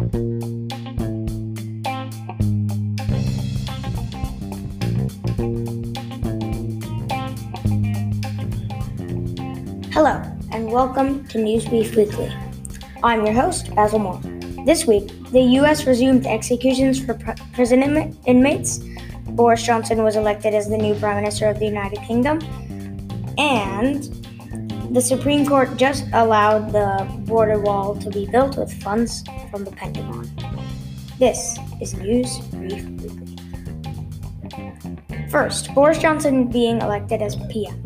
Hello, and welcome to Newsbrief Weekly. I'm your host, Basil Moore. This week, the U.S. resumed executions for pr- prison Im- inmates. Boris Johnson was elected as the new Prime Minister of the United Kingdom. And the Supreme Court just allowed the border wall to be built with funds from the Pentagon. This is News Brief Weekly. First, Boris Johnson being elected as PM.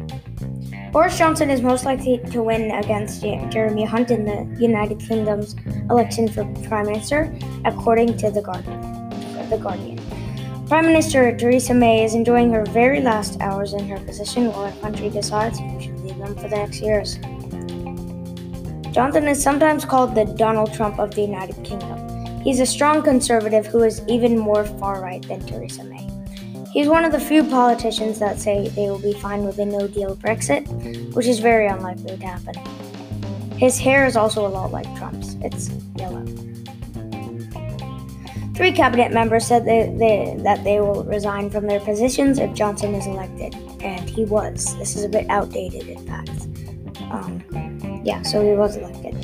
Boris Johnson is most likely to win against Jeremy Hunt in the United Kingdom's election for Prime Minister, according to the Guardian. The Guardian. Prime Minister Theresa May is enjoying her very last hours in her position while her country decides who should lead them for the next years. Johnson is sometimes called the Donald Trump of the United Kingdom. He's a strong conservative who is even more far right than Theresa May. He's one of the few politicians that say they will be fine with a no deal Brexit, which is very unlikely to happen. His hair is also a lot like Trump's, it's yellow. Three cabinet members said they, they, that they will resign from their positions if Johnson is elected, and he was. This is a bit outdated, in fact. Um, yeah, so he was elected.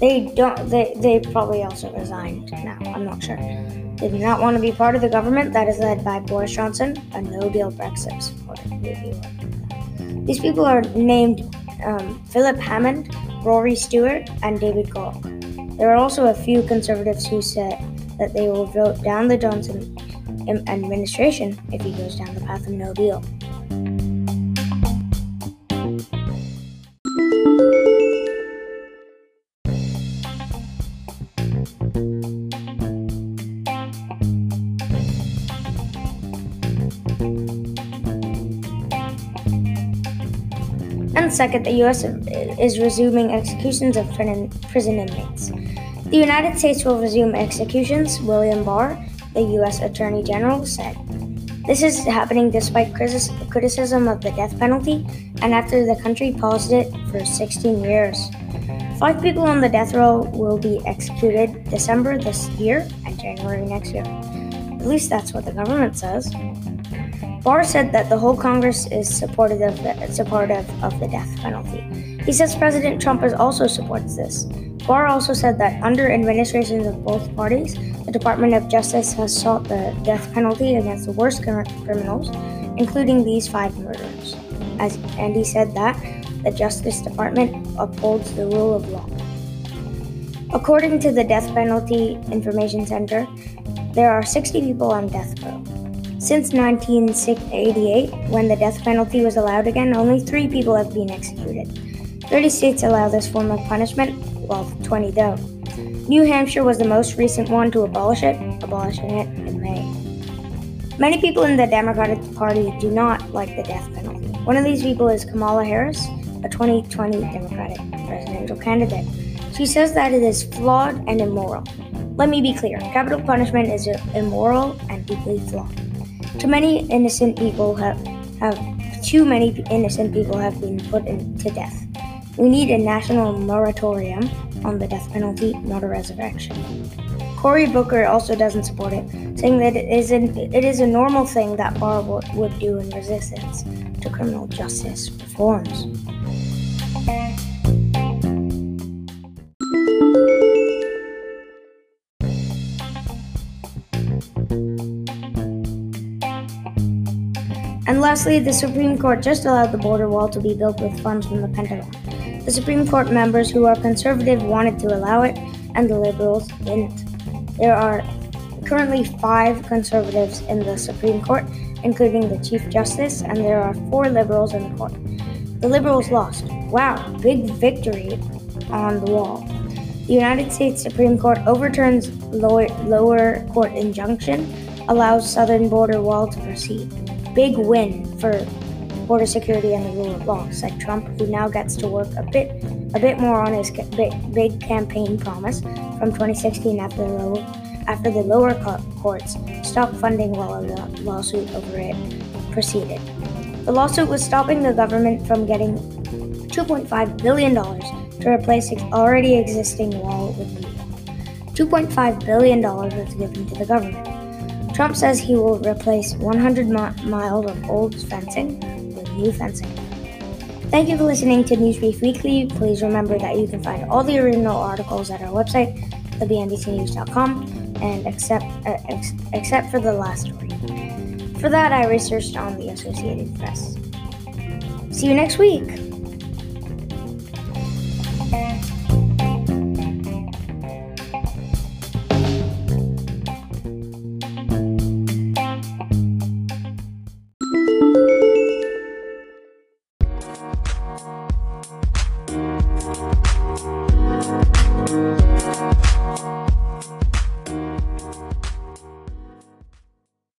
They don't. They they probably also resigned now. I'm not sure. They do not want to be part of the government that is led by Boris Johnson, a no deal Brexit supporter. These people are named um, Philip Hammond, Rory Stewart, and David Gauke. There are also a few conservatives who said that they will vote down the Johnson administration if he goes down the path of no deal. And second, the U.S. is resuming executions of prison inmates. The United States will resume executions, William Barr, the U.S. Attorney General, said. This is happening despite criticism of the death penalty and after the country paused it for 16 years. Five people on the death row will be executed December this year and January next year. At least that's what the government says. Barr said that the whole Congress is supportive of the, supportive of the death penalty. He says President Trump also supports this. Barr also said that under administrations of both parties, the Department of Justice has sought the death penalty against the worst criminals, including these five murderers. As, Andy said that the Justice Department upholds the rule of law. According to the Death Penalty Information Center, there are 60 people on death row. Since 1988, when the death penalty was allowed again, only three people have been executed. 30 states allow this form of punishment, while 20 don't. New Hampshire was the most recent one to abolish it, abolishing it in May. Many people in the Democratic Party do not like the death penalty. One of these people is Kamala Harris, a 2020 Democratic presidential candidate. She says that it is flawed and immoral. Let me be clear capital punishment is immoral and deeply flawed. Too many innocent people have, have too many innocent people have been put in, to death. We need a national moratorium on the death penalty, not a resurrection. Cory Booker also doesn't support it, saying that it is, an, it is a normal thing that Barr would do in resistance to criminal justice reforms. And lastly, the Supreme Court just allowed the border wall to be built with funds from the Pentagon. The Supreme Court members who are conservative wanted to allow it, and the liberals didn't. There are currently five conservatives in the Supreme Court, including the Chief Justice, and there are four liberals in the court. The liberals lost. Wow, big victory on the wall. The United States Supreme Court overturns lower, lower court injunction, allows southern border wall to proceed big win for border security and the rule of law, said Trump, who now gets to work a bit a bit more on his big, big campaign promise from 2016 after the, after the lower courts stopped funding while a lawsuit over it proceeded. The lawsuit was stopping the government from getting $2.5 billion to replace its already existing wall with new $2.5 billion was given to the government. Trump says he will replace 100 mi- miles of old fencing with new fencing. Thank you for listening to Newsbrief Weekly. Please remember that you can find all the original articles at our website, thebnbcnews.com, and except uh, ex- except for the last story. For that, I researched on the Associated Press. See you next week. Thank you.